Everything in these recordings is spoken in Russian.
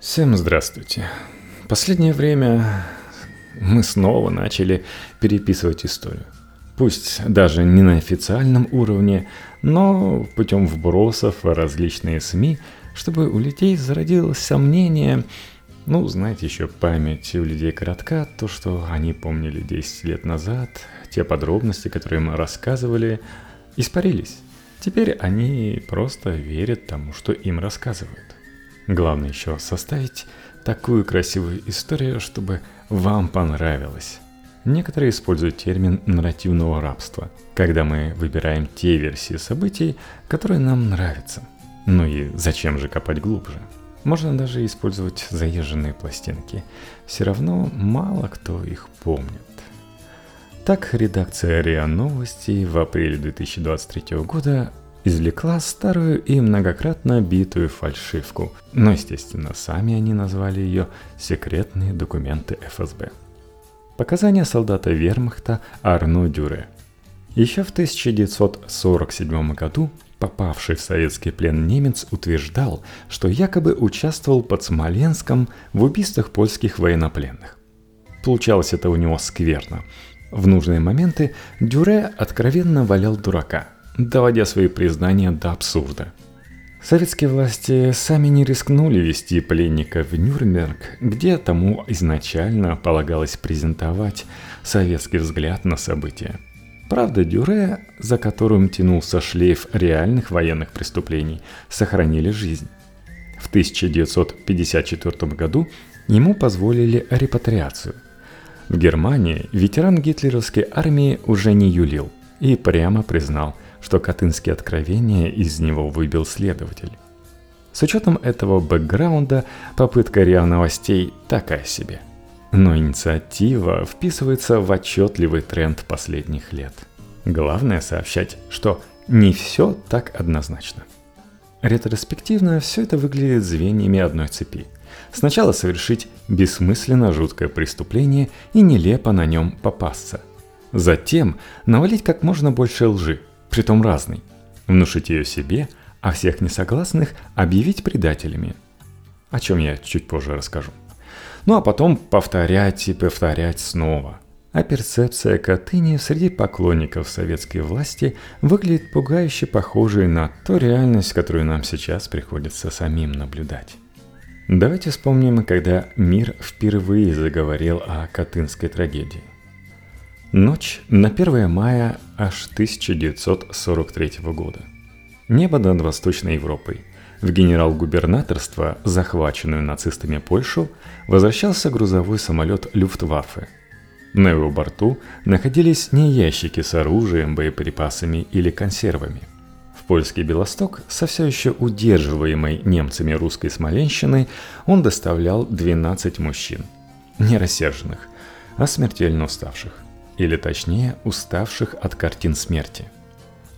Всем здравствуйте. Последнее время мы снова начали переписывать историю. Пусть даже не на официальном уровне, но путем вбросов в различные СМИ, чтобы у людей зародилось сомнение, ну, знаете, еще память у людей коротка, то, что они помнили 10 лет назад, те подробности, которые мы рассказывали, испарились. Теперь они просто верят тому, что им рассказывают. Главное еще составить такую красивую историю, чтобы вам понравилось. Некоторые используют термин нарративного рабства, когда мы выбираем те версии событий, которые нам нравятся. Ну и зачем же копать глубже? Можно даже использовать заезженные пластинки. Все равно мало кто их помнит. Так, редакция РИА Новости в апреле 2023 года извлекла старую и многократно битую фальшивку, но, естественно, сами они назвали ее «секретные документы ФСБ». Показания солдата вермахта Арно Дюре. Еще в 1947 году попавший в советский плен немец утверждал, что якобы участвовал под Смоленском в убийствах польских военнопленных. Получалось это у него скверно. В нужные моменты Дюре откровенно валял дурака – доводя свои признания до абсурда. Советские власти сами не рискнули вести пленника в Нюрнберг, где тому изначально полагалось презентовать советский взгляд на события. Правда, Дюре, за которым тянулся шлейф реальных военных преступлений, сохранили жизнь. В 1954 году ему позволили репатриацию. В Германии ветеран гитлеровской армии уже не юлил и прямо признал – что Катынские откровения из него выбил следователь. С учетом этого бэкграунда попытка РИА Новостей такая себе. Но инициатива вписывается в отчетливый тренд последних лет. Главное сообщать, что не все так однозначно. Ретроспективно все это выглядит звеньями одной цепи. Сначала совершить бессмысленно жуткое преступление и нелепо на нем попасться. Затем навалить как можно больше лжи – притом разный. Внушить ее себе, а всех несогласных объявить предателями. О чем я чуть позже расскажу. Ну а потом повторять и повторять снова. А перцепция Катыни среди поклонников советской власти выглядит пугающе похожей на ту реальность, которую нам сейчас приходится самим наблюдать. Давайте вспомним, когда мир впервые заговорил о Катынской трагедии. Ночь на 1 мая аж 1943 года. Небо над Восточной Европой. В генерал-губернаторство, захваченную нацистами Польшу, возвращался грузовой самолет Люфтваффе. На его борту находились не ящики с оружием, боеприпасами или консервами. В польский Белосток, со все еще удерживаемой немцами русской Смоленщиной, он доставлял 12 мужчин. Не рассерженных, а смертельно уставших или точнее уставших от картин смерти.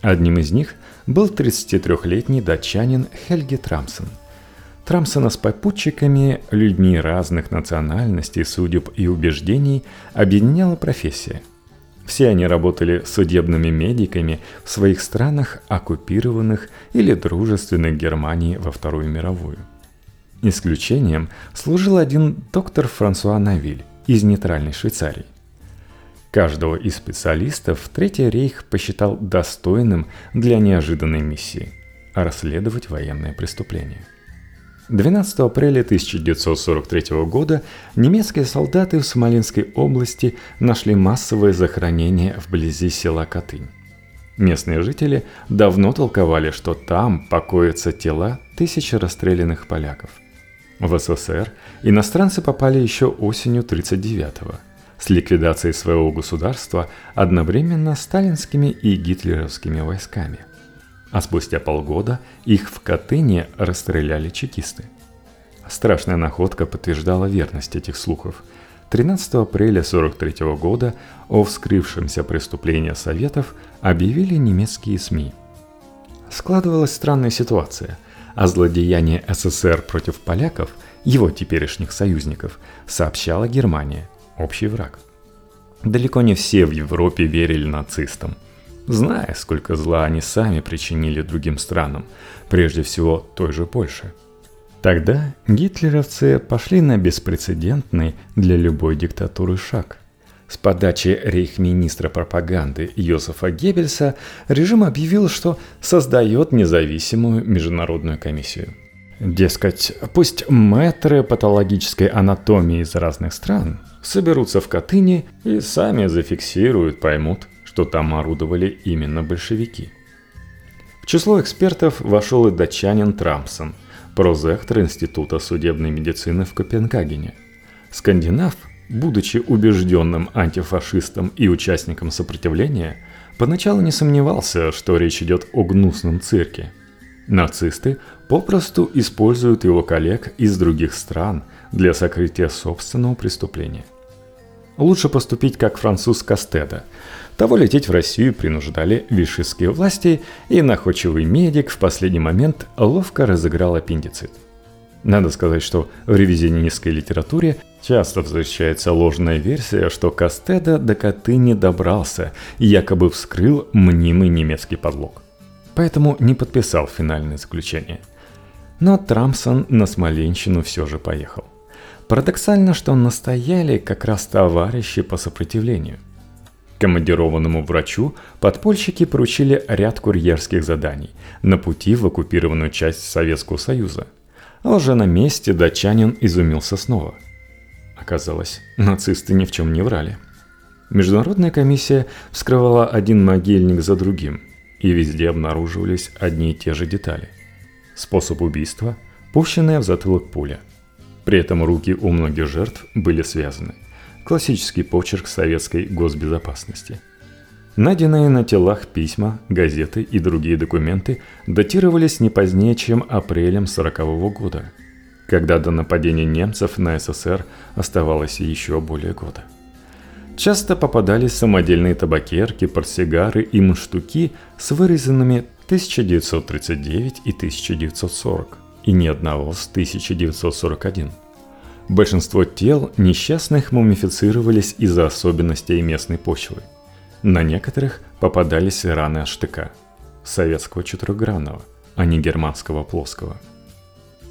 Одним из них был 33-летний датчанин Хельги Трамсон. Трамсона с попутчиками, людьми разных национальностей, судеб и убеждений объединяла профессия. Все они работали судебными медиками в своих странах, оккупированных или дружественных Германии во Вторую мировую. Исключением служил один доктор Франсуа Навиль из нейтральной Швейцарии. Каждого из специалистов Третий рейх посчитал достойным для неожиданной миссии – расследовать военное преступление. 12 апреля 1943 года немецкие солдаты в Смоленской области нашли массовое захоронение вблизи села Катынь. Местные жители давно толковали, что там покоятся тела тысячи расстрелянных поляков. В СССР иностранцы попали еще осенью 1939 года с ликвидацией своего государства одновременно сталинскими и гитлеровскими войсками. А спустя полгода их в Катыни расстреляли чекисты. Страшная находка подтверждала верность этих слухов. 13 апреля 1943 года о вскрывшемся преступлении Советов объявили немецкие СМИ. Складывалась странная ситуация. О злодеянии СССР против поляков, его теперешних союзников, сообщала Германия общий враг. Далеко не все в Европе верили нацистам, зная, сколько зла они сами причинили другим странам, прежде всего той же Польше. Тогда гитлеровцы пошли на беспрецедентный для любой диктатуры шаг. С подачи рейхминистра пропаганды Йосефа Геббельса режим объявил, что создает независимую международную комиссию. Дескать, пусть мэтры патологической анатомии из разных стран соберутся в Катыни и сами зафиксируют, поймут, что там орудовали именно большевики. В число экспертов вошел и датчанин Трампсон – прозектор Института судебной медицины в Копенгагене. Скандинав, будучи убежденным антифашистом и участником сопротивления, поначалу не сомневался, что речь идет о гнусном цирке. Нацисты попросту используют его коллег из других стран для сокрытия собственного преступления. Лучше поступить как француз Кастеда – того лететь в Россию принуждали вишистские власти, и находчивый медик в последний момент ловко разыграл аппендицит. Надо сказать, что в ревизионистской литературе часто встречается ложная версия, что Кастеда до коты не добрался и якобы вскрыл мнимый немецкий подлог. Поэтому не подписал финальное заключение. Но Трампсон на Смоленщину все же поехал. Парадоксально, что настояли как раз товарищи по сопротивлению – Командированному врачу подпольщики поручили ряд курьерских заданий на пути в оккупированную часть Советского Союза. А уже на месте датчанин изумился снова. Оказалось, нацисты ни в чем не врали. Международная комиссия вскрывала один могильник за другим, и везде обнаруживались одни и те же детали. Способ убийства – пущенная в затылок пуля. При этом руки у многих жертв были связаны. Классический почерк советской госбезопасности. Найденные на телах письма, газеты и другие документы датировались не позднее, чем апрелем 1940 года, когда до нападения немцев на СССР оставалось еще более года. Часто попадались самодельные табакерки, портсигары и мундштуки с вырезанными 1939 и 1940, и ни одного с 1941. Большинство тел несчастных мумифицировались из-за особенностей местной почвы. На некоторых попадались раны от штыка, советского четырехгранного, а не германского плоского.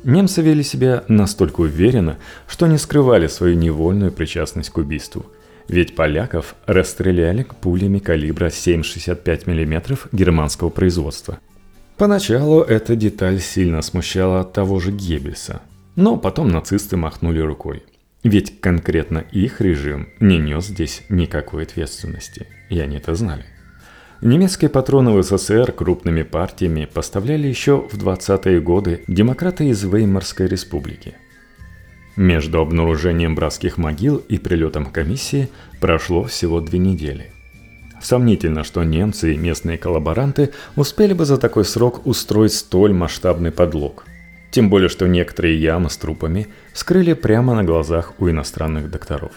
Немцы вели себя настолько уверенно, что не скрывали свою невольную причастность к убийству, ведь поляков расстреляли пулями калибра 7,65 мм германского производства. Поначалу эта деталь сильно смущала того же Геббельса – но потом нацисты махнули рукой. Ведь конкретно их режим не нес здесь никакой ответственности, и они это знали. Немецкие патроны в СССР крупными партиями поставляли еще в 20-е годы демократы из Веймарской республики. Между обнаружением братских могил и прилетом комиссии прошло всего две недели. Сомнительно, что немцы и местные коллаборанты успели бы за такой срок устроить столь масштабный подлог – тем более, что некоторые ямы с трупами скрыли прямо на глазах у иностранных докторов.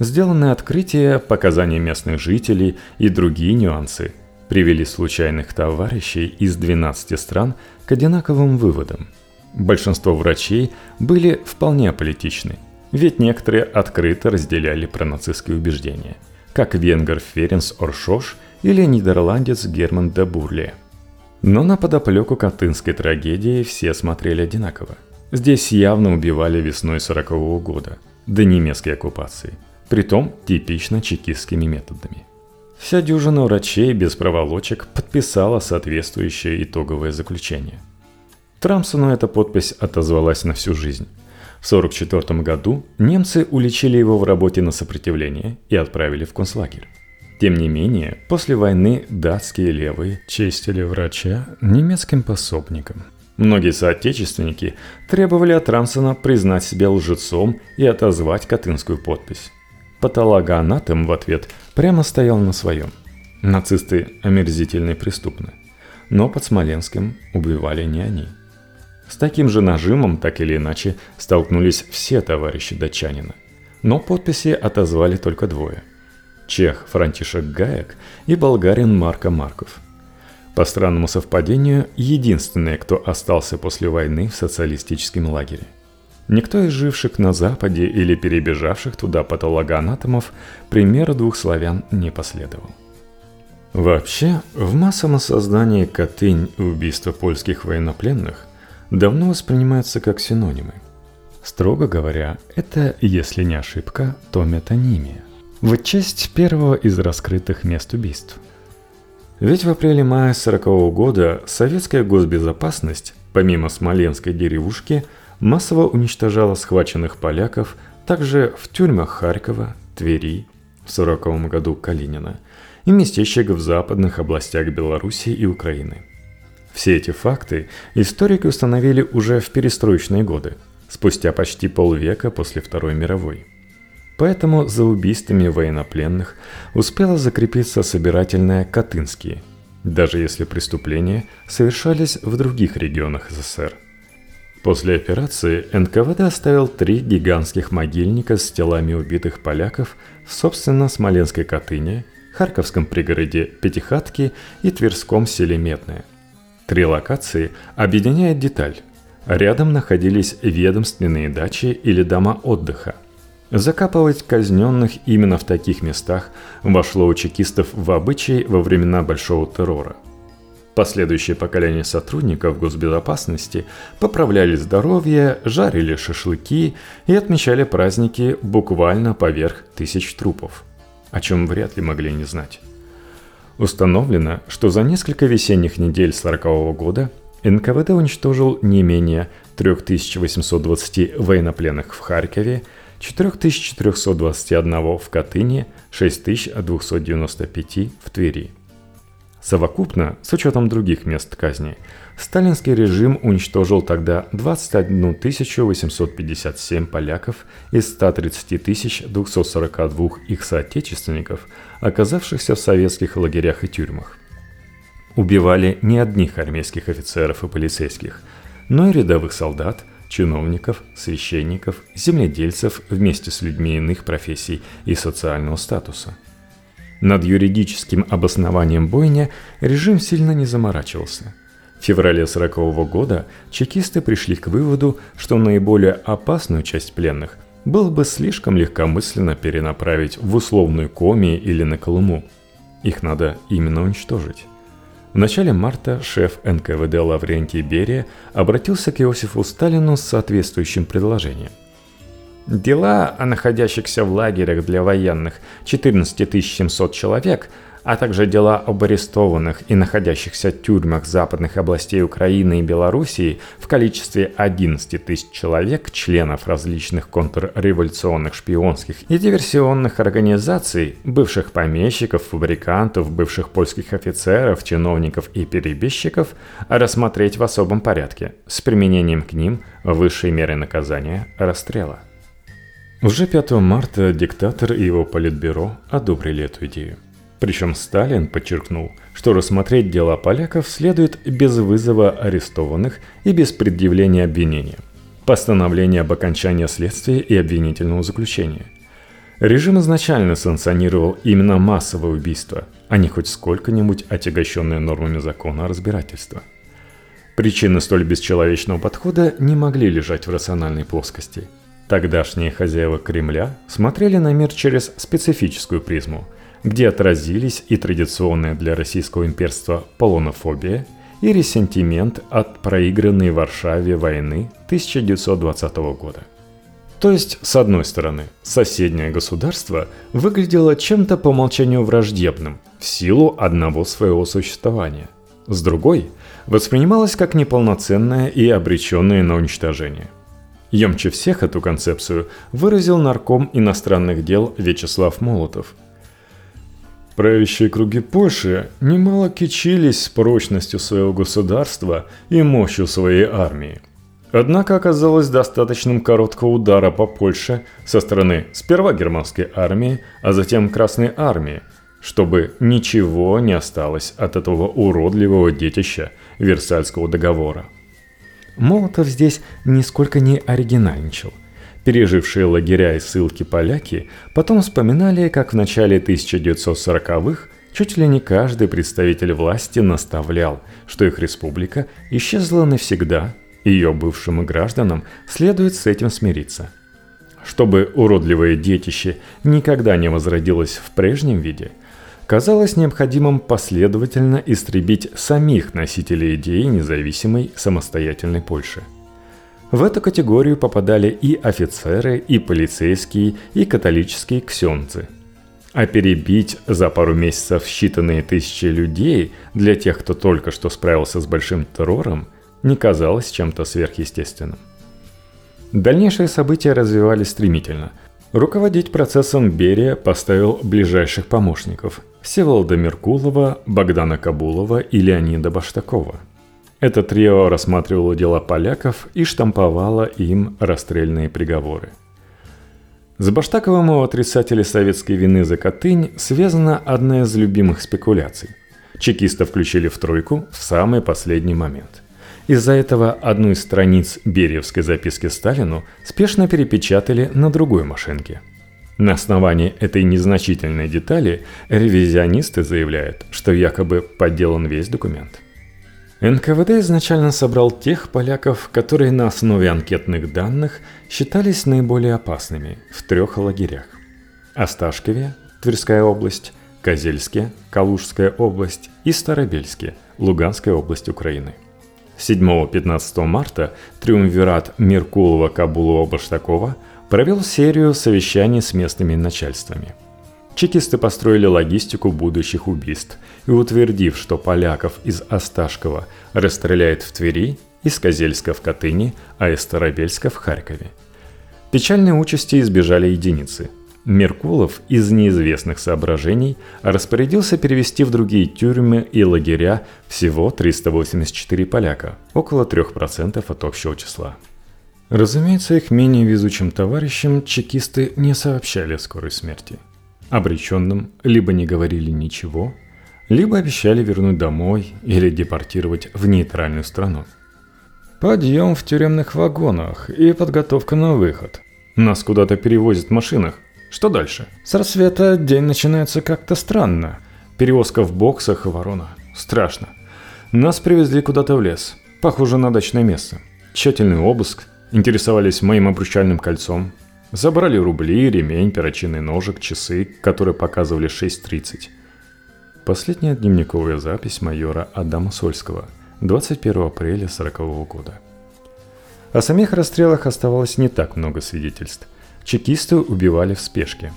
Сделанные открытия, показания местных жителей и другие нюансы привели случайных товарищей из 12 стран к одинаковым выводам. Большинство врачей были вполне аполитичны, ведь некоторые открыто разделяли пронацистские убеждения, как венгер Ференс Оршош или нидерландец Герман де Бурле – но на подоплеку Катынской трагедии все смотрели одинаково. Здесь явно убивали весной 40 -го года, до немецкой оккупации, притом типично чекистскими методами. Вся дюжина врачей без проволочек подписала соответствующее итоговое заключение. Трамсону эта подпись отозвалась на всю жизнь. В 1944 году немцы уличили его в работе на сопротивление и отправили в концлагерь. Тем не менее, после войны датские левые честили врача немецким пособником. Многие соотечественники требовали от Рамсона признать себя лжецом и отозвать Катынскую подпись. Патологоанатом в ответ прямо стоял на своем. Нацисты омерзительно и преступны. Но под Смоленским убивали не они. С таким же нажимом, так или иначе, столкнулись все товарищи датчанина. Но подписи отозвали только двое – чех Франтишек Гаек и болгарин Марко Марков. По странному совпадению, единственные, кто остался после войны в социалистическом лагере. Никто из живших на Западе или перебежавших туда патологоанатомов примера двух славян не последовал. Вообще, в массовом создании Катынь убийства польских военнопленных давно воспринимаются как синонимы. Строго говоря, это, если не ошибка, то метонимия. В честь первого из раскрытых мест убийств. Ведь в апреле-мае 40 -го года советская госбезопасность, помимо Смоленской деревушки, массово уничтожала схваченных поляков также в тюрьмах Харькова, Твери, в 40 году Калинина и местечек в западных областях Белоруссии и Украины. Все эти факты историки установили уже в перестроечные годы, спустя почти полвека после Второй мировой. Поэтому за убийствами военнопленных успела закрепиться собирательная Катынские, даже если преступления совершались в других регионах СССР – После операции НКВД оставил три гигантских могильника с телами убитых поляков в, собственно, Смоленской Катыни, Харьковском пригороде Пятихатки и Тверском селе Метное. Три локации объединяет деталь. Рядом находились ведомственные дачи или дома отдыха. Закапывать казненных именно в таких местах вошло у чекистов в обычай во времена Большого террора – Последующие поколения сотрудников госбезопасности поправляли здоровье, жарили шашлыки и отмечали праздники буквально поверх тысяч трупов, о чем вряд ли могли не знать. Установлено, что за несколько весенних недель 40 -го года НКВД уничтожил не менее 3820 военнопленных в Харькове, 4421 в Катыни, 6295 в Твери – Совокупно, с учетом других мест казни, сталинский режим уничтожил тогда 21 857 поляков из 130 242 их соотечественников, оказавшихся в советских лагерях и тюрьмах. Убивали не одних армейских офицеров и полицейских, но и рядовых солдат, чиновников, священников, земледельцев вместе с людьми иных профессий и социального статуса – над юридическим обоснованием бойня режим сильно не заморачивался. В феврале 1940 года чекисты пришли к выводу, что наиболее опасную часть пленных было бы слишком легкомысленно перенаправить в условную Коми или на Колыму. Их надо именно уничтожить. В начале марта шеф НКВД Лаврентий Берия обратился к Иосифу Сталину с соответствующим предложением – Дела о находящихся в лагерях для военных 14 700 человек, а также дела об арестованных и находящихся в тюрьмах западных областей Украины и Белоруссии в количестве 11 тысяч человек, членов различных контрреволюционных шпионских и диверсионных организаций, бывших помещиков, фабрикантов, бывших польских офицеров, чиновников и перебежчиков, рассмотреть в особом порядке с применением к ним высшей меры наказания – расстрела. Уже 5 марта диктатор и его политбюро одобрили эту идею. Причем Сталин подчеркнул, что рассмотреть дела поляков следует без вызова арестованных и без предъявления обвинения. Постановление об окончании следствия и обвинительного заключения. Режим изначально санкционировал именно массовое убийство, а не хоть сколько-нибудь отягощенное нормами закона разбирательства. Причины столь бесчеловечного подхода не могли лежать в рациональной плоскости – Тогдашние хозяева Кремля смотрели на мир через специфическую призму, где отразились и традиционная для российского имперства полонофобия и ресентимент от проигранной в Варшаве войны 1920 года. То есть, с одной стороны, соседнее государство выглядело чем-то по умолчанию враждебным в силу одного своего существования. С другой, воспринималось как неполноценное и обреченное на уничтожение. Емче всех эту концепцию выразил нарком иностранных дел Вячеслав Молотов. Правящие круги Польши немало кичились прочностью своего государства и мощью своей армии. Однако оказалось достаточным короткого удара по Польше со стороны сперва германской армии, а затем Красной армии, чтобы ничего не осталось от этого уродливого детища Версальского договора – Молотов здесь нисколько не оригинальничал. Пережившие лагеря и ссылки поляки потом вспоминали, как в начале 1940-х чуть ли не каждый представитель власти наставлял, что их республика исчезла навсегда, и ее бывшим гражданам следует с этим смириться. Чтобы уродливое детище никогда не возродилось в прежнем виде, казалось необходимым последовательно истребить самих носителей идеи независимой самостоятельной Польши. В эту категорию попадали и офицеры, и полицейские, и католические ксенцы. А перебить за пару месяцев считанные тысячи людей для тех, кто только что справился с большим террором, не казалось чем-то сверхъестественным. Дальнейшие события развивались стремительно. Руководить процессом Берия поставил ближайших помощников – Всеволода Меркулова, Богдана Кабулова и Леонида Баштакова. Это трио рассматривало дела поляков и штамповало им расстрельные приговоры. С Баштаковым у отрицателей советской вины за Катынь связана одна из любимых спекуляций. Чекиста включили в тройку в самый последний момент. Из-за этого одну из страниц Бериевской записки Сталину спешно перепечатали на другой машинке – на основании этой незначительной детали ревизионисты заявляют, что якобы подделан весь документ. НКВД изначально собрал тех поляков, которые на основе анкетных данных считались наиболее опасными в трех лагерях. Осташкове, Тверская область, Козельске, Калужская область и Старобельске, Луганская область Украины. 7-15 марта триумвират Меркулова, Кабулова, Баштакова – провел серию совещаний с местными начальствами. Чекисты построили логистику будущих убийств и, утвердив, что поляков из Осташкова расстреляют в Твери, из Козельска в Катыни, а из Старобельска в Харькове. Печальной участи избежали единицы. Меркулов из неизвестных соображений распорядился перевести в другие тюрьмы и лагеря всего 384 поляка, около 3% от общего числа. Разумеется, их менее везучим товарищам чекисты не сообщали о скорой смерти. Обреченным либо не говорили ничего, либо обещали вернуть домой или депортировать в нейтральную страну. Подъем в тюремных вагонах и подготовка на выход. Нас куда-то перевозят в машинах. Что дальше? С рассвета день начинается как-то странно. Перевозка в боксах и ворона. Страшно. Нас привезли куда-то в лес. Похоже на дачное место. Тщательный обыск, Интересовались моим обручальным кольцом. Забрали рубли, ремень, перочинный ножик, часы, которые показывали 6.30. Последняя дневниковая запись майора Адама Сольского, 21 апреля 40 года. О самих расстрелах оставалось не так много свидетельств. Чекисты убивали в спешке.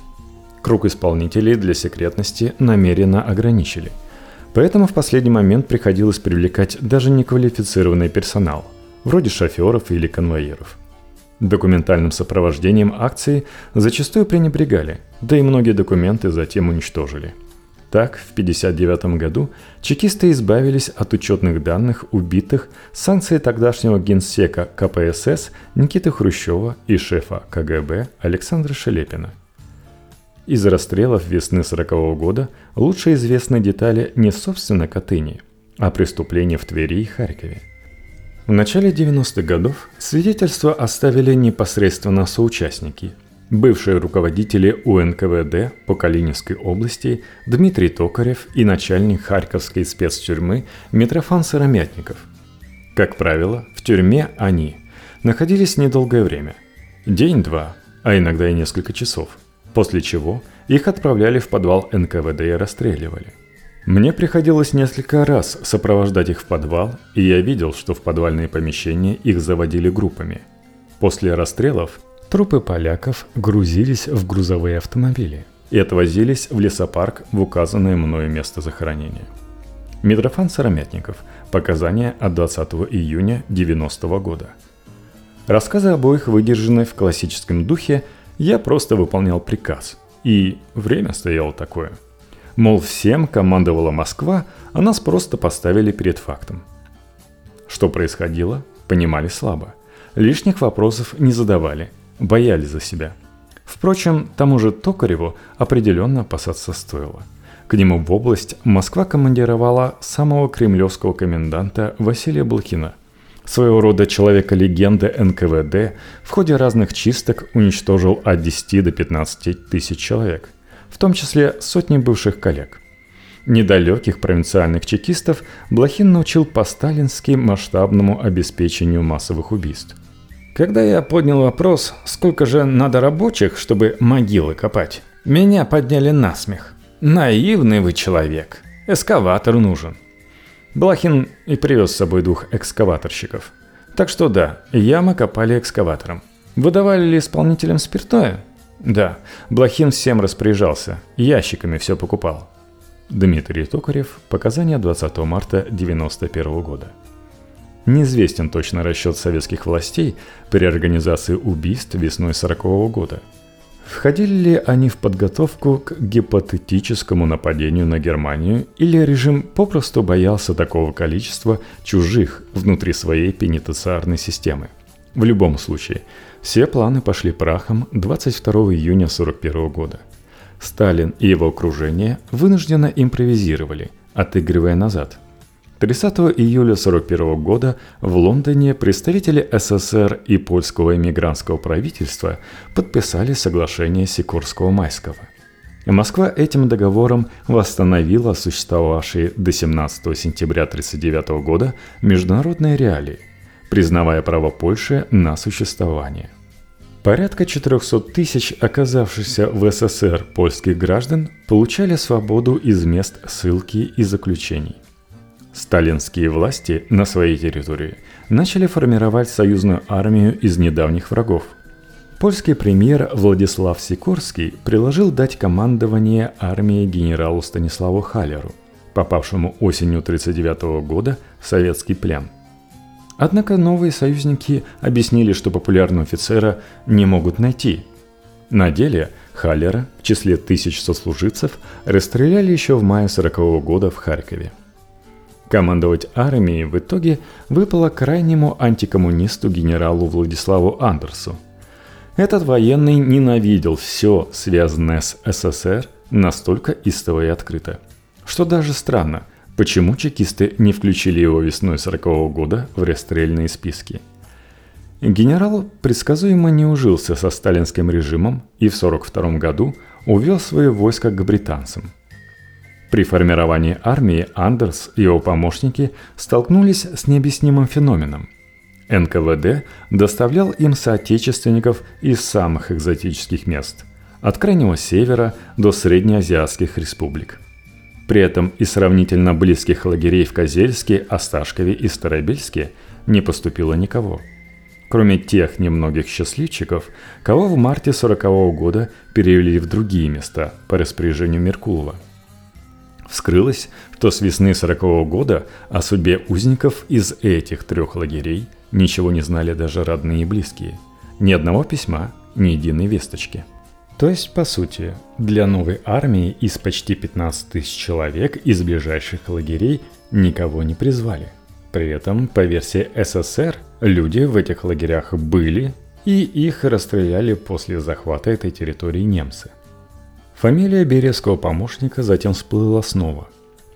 Круг исполнителей для секретности намеренно ограничили. Поэтому в последний момент приходилось привлекать даже неквалифицированный персонал – вроде шоферов или конвоиров. Документальным сопровождением акции зачастую пренебрегали, да и многие документы затем уничтожили. Так, в 1959 году чекисты избавились от учетных данных убитых санкцией тогдашнего генсека КПСС Никиты Хрущева и шефа КГБ Александра Шелепина. Из расстрелов весны 40 года лучше известны детали не собственно Катыни, а преступления в Твери и Харькове – в начале 90-х годов свидетельства оставили непосредственно соучастники. Бывшие руководители УНКВД по Калининской области Дмитрий Токарев и начальник Харьковской спецтюрьмы Митрофан Сыромятников. Как правило, в тюрьме они находились недолгое время – день-два, а иногда и несколько часов, после чего их отправляли в подвал НКВД и расстреливали. Мне приходилось несколько раз сопровождать их в подвал, и я видел, что в подвальные помещения их заводили группами. После расстрелов трупы поляков грузились в грузовые автомобили и отвозились в лесопарк в указанное мною место захоронения. Митрофан Сыромятников. Показания от 20 июня 90 года. Рассказы обоих выдержаны в классическом духе «Я просто выполнял приказ». И время стояло такое – Мол, всем командовала Москва, а нас просто поставили перед фактом. Что происходило, понимали слабо. Лишних вопросов не задавали, боялись за себя. Впрочем, тому же Токареву определенно опасаться стоило. К нему в область Москва командировала самого кремлевского коменданта Василия Блохина, своего рода человека-легенды НКВД, в ходе разных чисток уничтожил от 10 до 15 тысяч человек – в том числе сотни бывших коллег. Недалеких провинциальных чекистов Блохин научил по-сталински масштабному обеспечению массовых убийств. Когда я поднял вопрос, сколько же надо рабочих, чтобы могилы копать, меня подняли на смех. Наивный вы человек. Эскаватор нужен. Блохин и привез с собой двух экскаваторщиков. Так что да, ямы копали экскаватором. Выдавали ли исполнителям спиртное? Да, Блохин всем распоряжался, ящиками все покупал. Дмитрий Токарев, показания 20 марта 1991 года. Неизвестен точно расчет советских властей при организации убийств весной 40 года. Входили ли они в подготовку к гипотетическому нападению на Германию или режим попросту боялся такого количества чужих внутри своей пенитенциарной системы? В любом случае, все планы пошли прахом 22 июня 1941 года. Сталин и его окружение вынужденно импровизировали, отыгрывая назад – 30 июля 1941 года в Лондоне представители СССР и польского эмигрантского правительства подписали соглашение Сикорского-Майского. Москва этим договором восстановила существовавшие до 17 сентября 1939 года международные реалии, признавая право Польши на существование. Порядка 400 тысяч оказавшихся в СССР польских граждан получали свободу из мест ссылки и заключений – Сталинские власти на своей территории начали формировать союзную армию из недавних врагов. Польский премьер Владислав Сикорский предложил дать командование армии генералу Станиславу Халеру, попавшему осенью 1939 года в советский плен. Однако новые союзники объяснили, что популярного офицера не могут найти. На деле Халлера в числе тысяч сослуживцев расстреляли еще в мае 1940 года в Харькове – Командовать армией в итоге выпало крайнему антикоммунисту генералу Владиславу Андерсу. Этот военный ненавидел все, связанное с СССР, настолько истово и открыто. Что даже странно, почему чекисты не включили его весной 40 -го года в расстрельные списки. Генерал предсказуемо не ужился со сталинским режимом и в 1942 году увел свои войска к британцам – при формировании армии Андерс и его помощники столкнулись с необъяснимым феноменом. НКВД доставлял им соотечественников из самых экзотических мест, от Крайнего Севера до среднеазиатских республик. При этом из сравнительно близких лагерей в Козельске, Осташкове и Старобельске не поступило никого. Кроме тех немногих счастливчиков, кого в марте 40 -го года перевели в другие места по распоряжению Меркулова – Вскрылось, что с весны 40 -го года о судьбе узников из этих трех лагерей ничего не знали даже родные и близкие. Ни одного письма, ни единой весточки. То есть, по сути, для новой армии из почти 15 тысяч человек из ближайших лагерей никого не призвали. При этом, по версии СССР, люди в этих лагерях были, и их расстреляли после захвата этой территории немцы – Фамилия беревского помощника затем всплыла снова.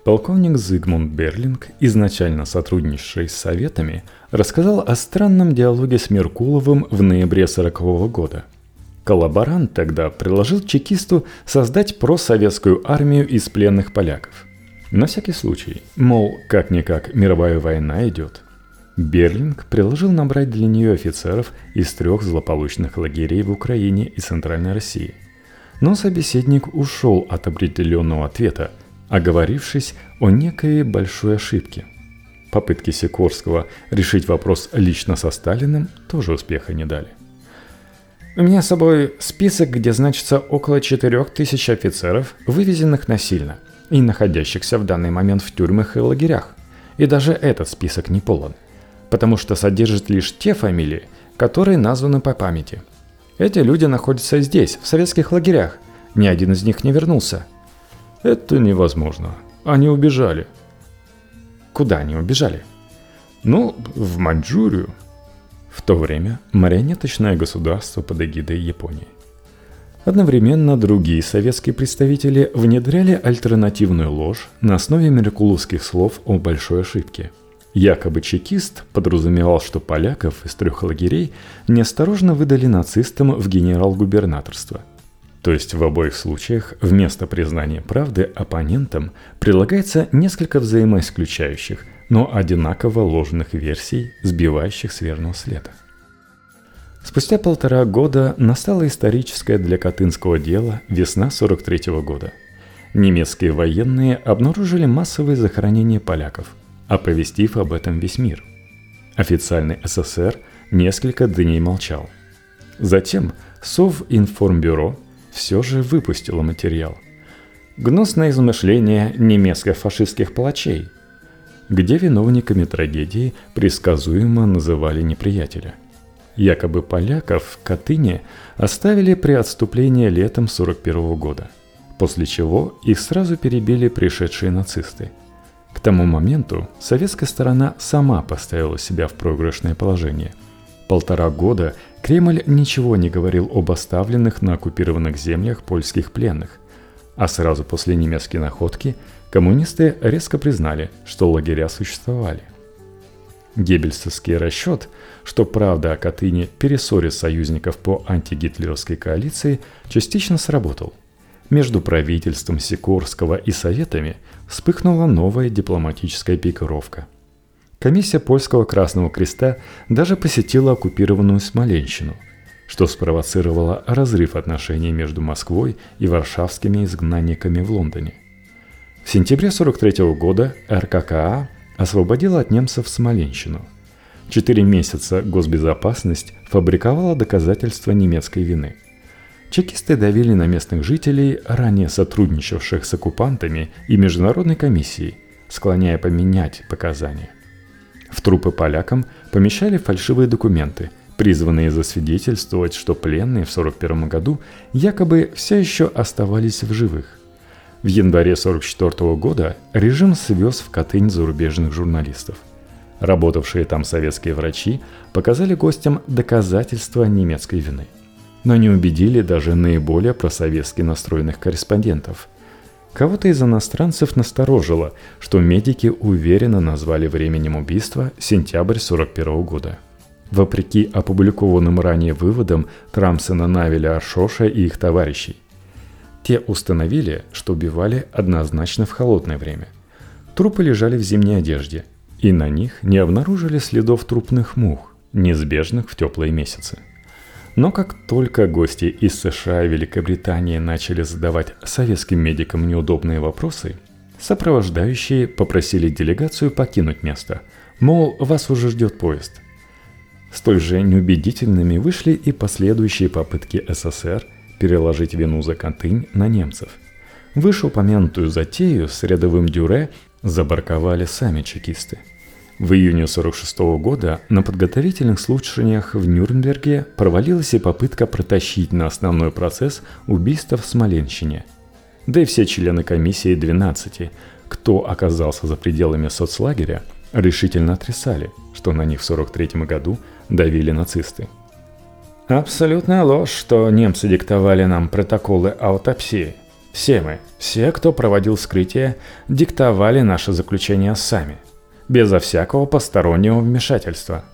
Полковник Зигмунд Берлинг, изначально сотрудничавший с Советами, рассказал о странном диалоге с Меркуловым в ноябре 40 -го года. Коллаборант тогда предложил чекисту создать просоветскую армию из пленных поляков. На всякий случай, мол, как-никак мировая война идет. Берлинг предложил набрать для нее офицеров из трех злополучных лагерей в Украине и Центральной России – но собеседник ушел от определенного ответа, оговорившись о некой большой ошибке. Попытки Сикорского решить вопрос лично со Сталиным тоже успеха не дали. У меня с собой список, где значится около 4000 офицеров, вывезенных насильно и находящихся в данный момент в тюрьмах и лагерях. И даже этот список не полон, потому что содержит лишь те фамилии, которые названы по памяти – эти люди находятся здесь, в советских лагерях. Ни один из них не вернулся. Это невозможно. Они убежали. Куда они убежали? Ну, в Маньчжурию. В то время марионеточное государство под эгидой Японии. Одновременно другие советские представители внедряли альтернативную ложь на основе меркуловских слов о большой ошибке – Якобы чекист подразумевал, что поляков из трех лагерей неосторожно выдали нацистам в генерал-губернаторство. То есть в обоих случаях вместо признания правды оппонентам прилагается несколько взаимоисключающих, но одинаково ложных версий, сбивающих с верного следа. Спустя полтора года настала историческая для Катынского дела весна 43 года – немецкие военные обнаружили массовые захоронения поляков, оповестив об этом весь мир. Официальный СССР несколько дней молчал. Затем Совинформбюро все же выпустило материал. Гнусное измышление немецко-фашистских палачей, где виновниками трагедии предсказуемо называли неприятеля. Якобы поляков в Катыни оставили при отступлении летом 41 года, после чего их сразу перебили пришедшие нацисты. К тому моменту советская сторона сама поставила себя в проигрышное положение. Полтора года Кремль ничего не говорил об оставленных на оккупированных землях польских пленных, а сразу после немецкой находки коммунисты резко признали, что лагеря существовали. Геббельсовский расчет, что правда о Катыни перессорит союзников по антигитлеровской коалиции, частично сработал. Между правительством Сикорского и Советами вспыхнула новая дипломатическая пикировка. Комиссия Польского Красного Креста даже посетила оккупированную Смоленщину, что спровоцировало разрыв отношений между Москвой и варшавскими изгнанниками в Лондоне. В сентябре 1943 года РККА освободила от немцев Смоленщину. Четыре месяца госбезопасность фабриковала доказательства немецкой вины. Чекисты давили на местных жителей, ранее сотрудничавших с оккупантами и международной комиссией, склоняя поменять показания. В трупы полякам помещали фальшивые документы, призванные засвидетельствовать, что пленные в 1941 году якобы все еще оставались в живых. В январе 1944 года режим свез в Катынь зарубежных журналистов. Работавшие там советские врачи показали гостям доказательства немецкой вины. Но не убедили даже наиболее просоветски настроенных корреспондентов. Кого-то из иностранцев насторожило, что медики уверенно назвали временем убийства сентябрь 1941 года. Вопреки опубликованным ранее выводам Трамсона, Навеля, Аршоша и их товарищей, те установили, что убивали однозначно в холодное время. Трупы лежали в зимней одежде, и на них не обнаружили следов трупных мух, неизбежных в теплые месяцы. Но как только гости из США и Великобритании начали задавать советским медикам неудобные вопросы, сопровождающие попросили делегацию покинуть место, мол, вас уже ждет поезд. Столь же неубедительными вышли и последующие попытки СССР – переложить вину за Катынь на немцев. Вышеупомянутую затею с рядовым Дюре забарковали сами чекисты. В июне 1946 года на подготовительных слушаниях в Нюрнберге провалилась и попытка протащить на основной процесс убийства в Смоленщине. Да и все члены комиссии 12, кто оказался за пределами соцлагеря, решительно отрицали, что на них в 1943 году давили нацисты – Абсолютная ложь, что немцы диктовали нам протоколы аутопсии. Все мы, все, кто проводил вскрытие, диктовали наши заключения сами, безо всякого постороннего вмешательства.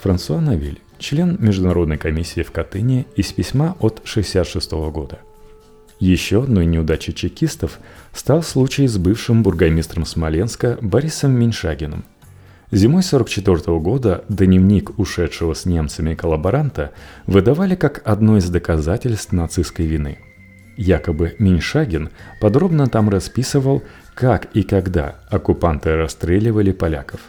Франсуа Навиль, член Международной комиссии в Катыни из письма от 1966 года. Еще одной неудачей чекистов стал случай с бывшим бургомистром Смоленска Борисом Меньшагиным, Зимой 44 года дневник ушедшего с немцами коллаборанта выдавали как одно из доказательств нацистской вины. Якобы Миншагин подробно там расписывал, как и когда оккупанты расстреливали поляков.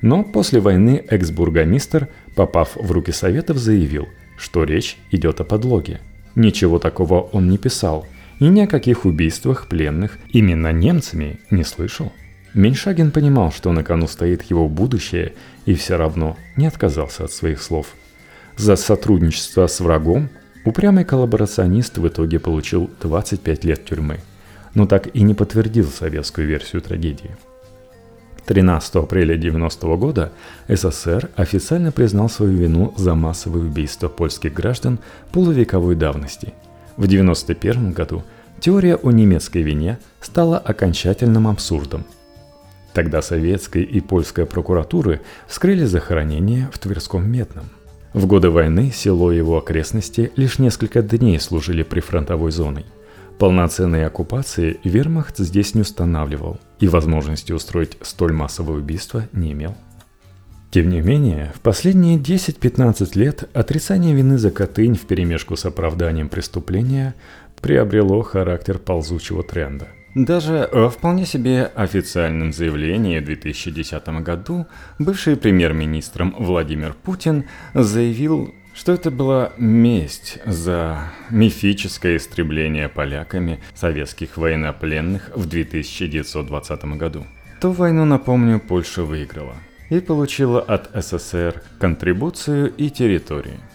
Но после войны экс-бургомистр, попав в руки Советов, заявил, что речь идет о подлоге. Ничего такого он не писал, и ни о каких убийствах пленных именно немцами не слышал. Меньшагин понимал, что на кону стоит его будущее, и все равно не отказался от своих слов. За сотрудничество с врагом упрямый коллаборационист в итоге получил 25 лет тюрьмы, но так и не подтвердил советскую версию трагедии. 13 апреля 1990 года СССР официально признал свою вину за массовые убийства польских граждан полувековой давности. В 1991 году теория о немецкой вине стала окончательным абсурдом – Тогда советская и польская прокуратуры вскрыли захоронение в Тверском Медном. В годы войны село и его окрестности лишь несколько дней служили прифронтовой зоной. Полноценной оккупации вермахт здесь не устанавливал и возможности устроить столь массовое убийство не имел. Тем не менее, в последние 10-15 лет отрицание вины за Катынь вперемешку с оправданием преступления приобрело характер ползучего тренда. Даже в вполне себе официальном заявлении в 2010 году бывший премьер-министром Владимир Путин заявил, что это была месть за мифическое истребление поляками советских военнопленных в 1920 году. Ту войну, напомню, Польша выиграла и получила от СССР контрибуцию и территории –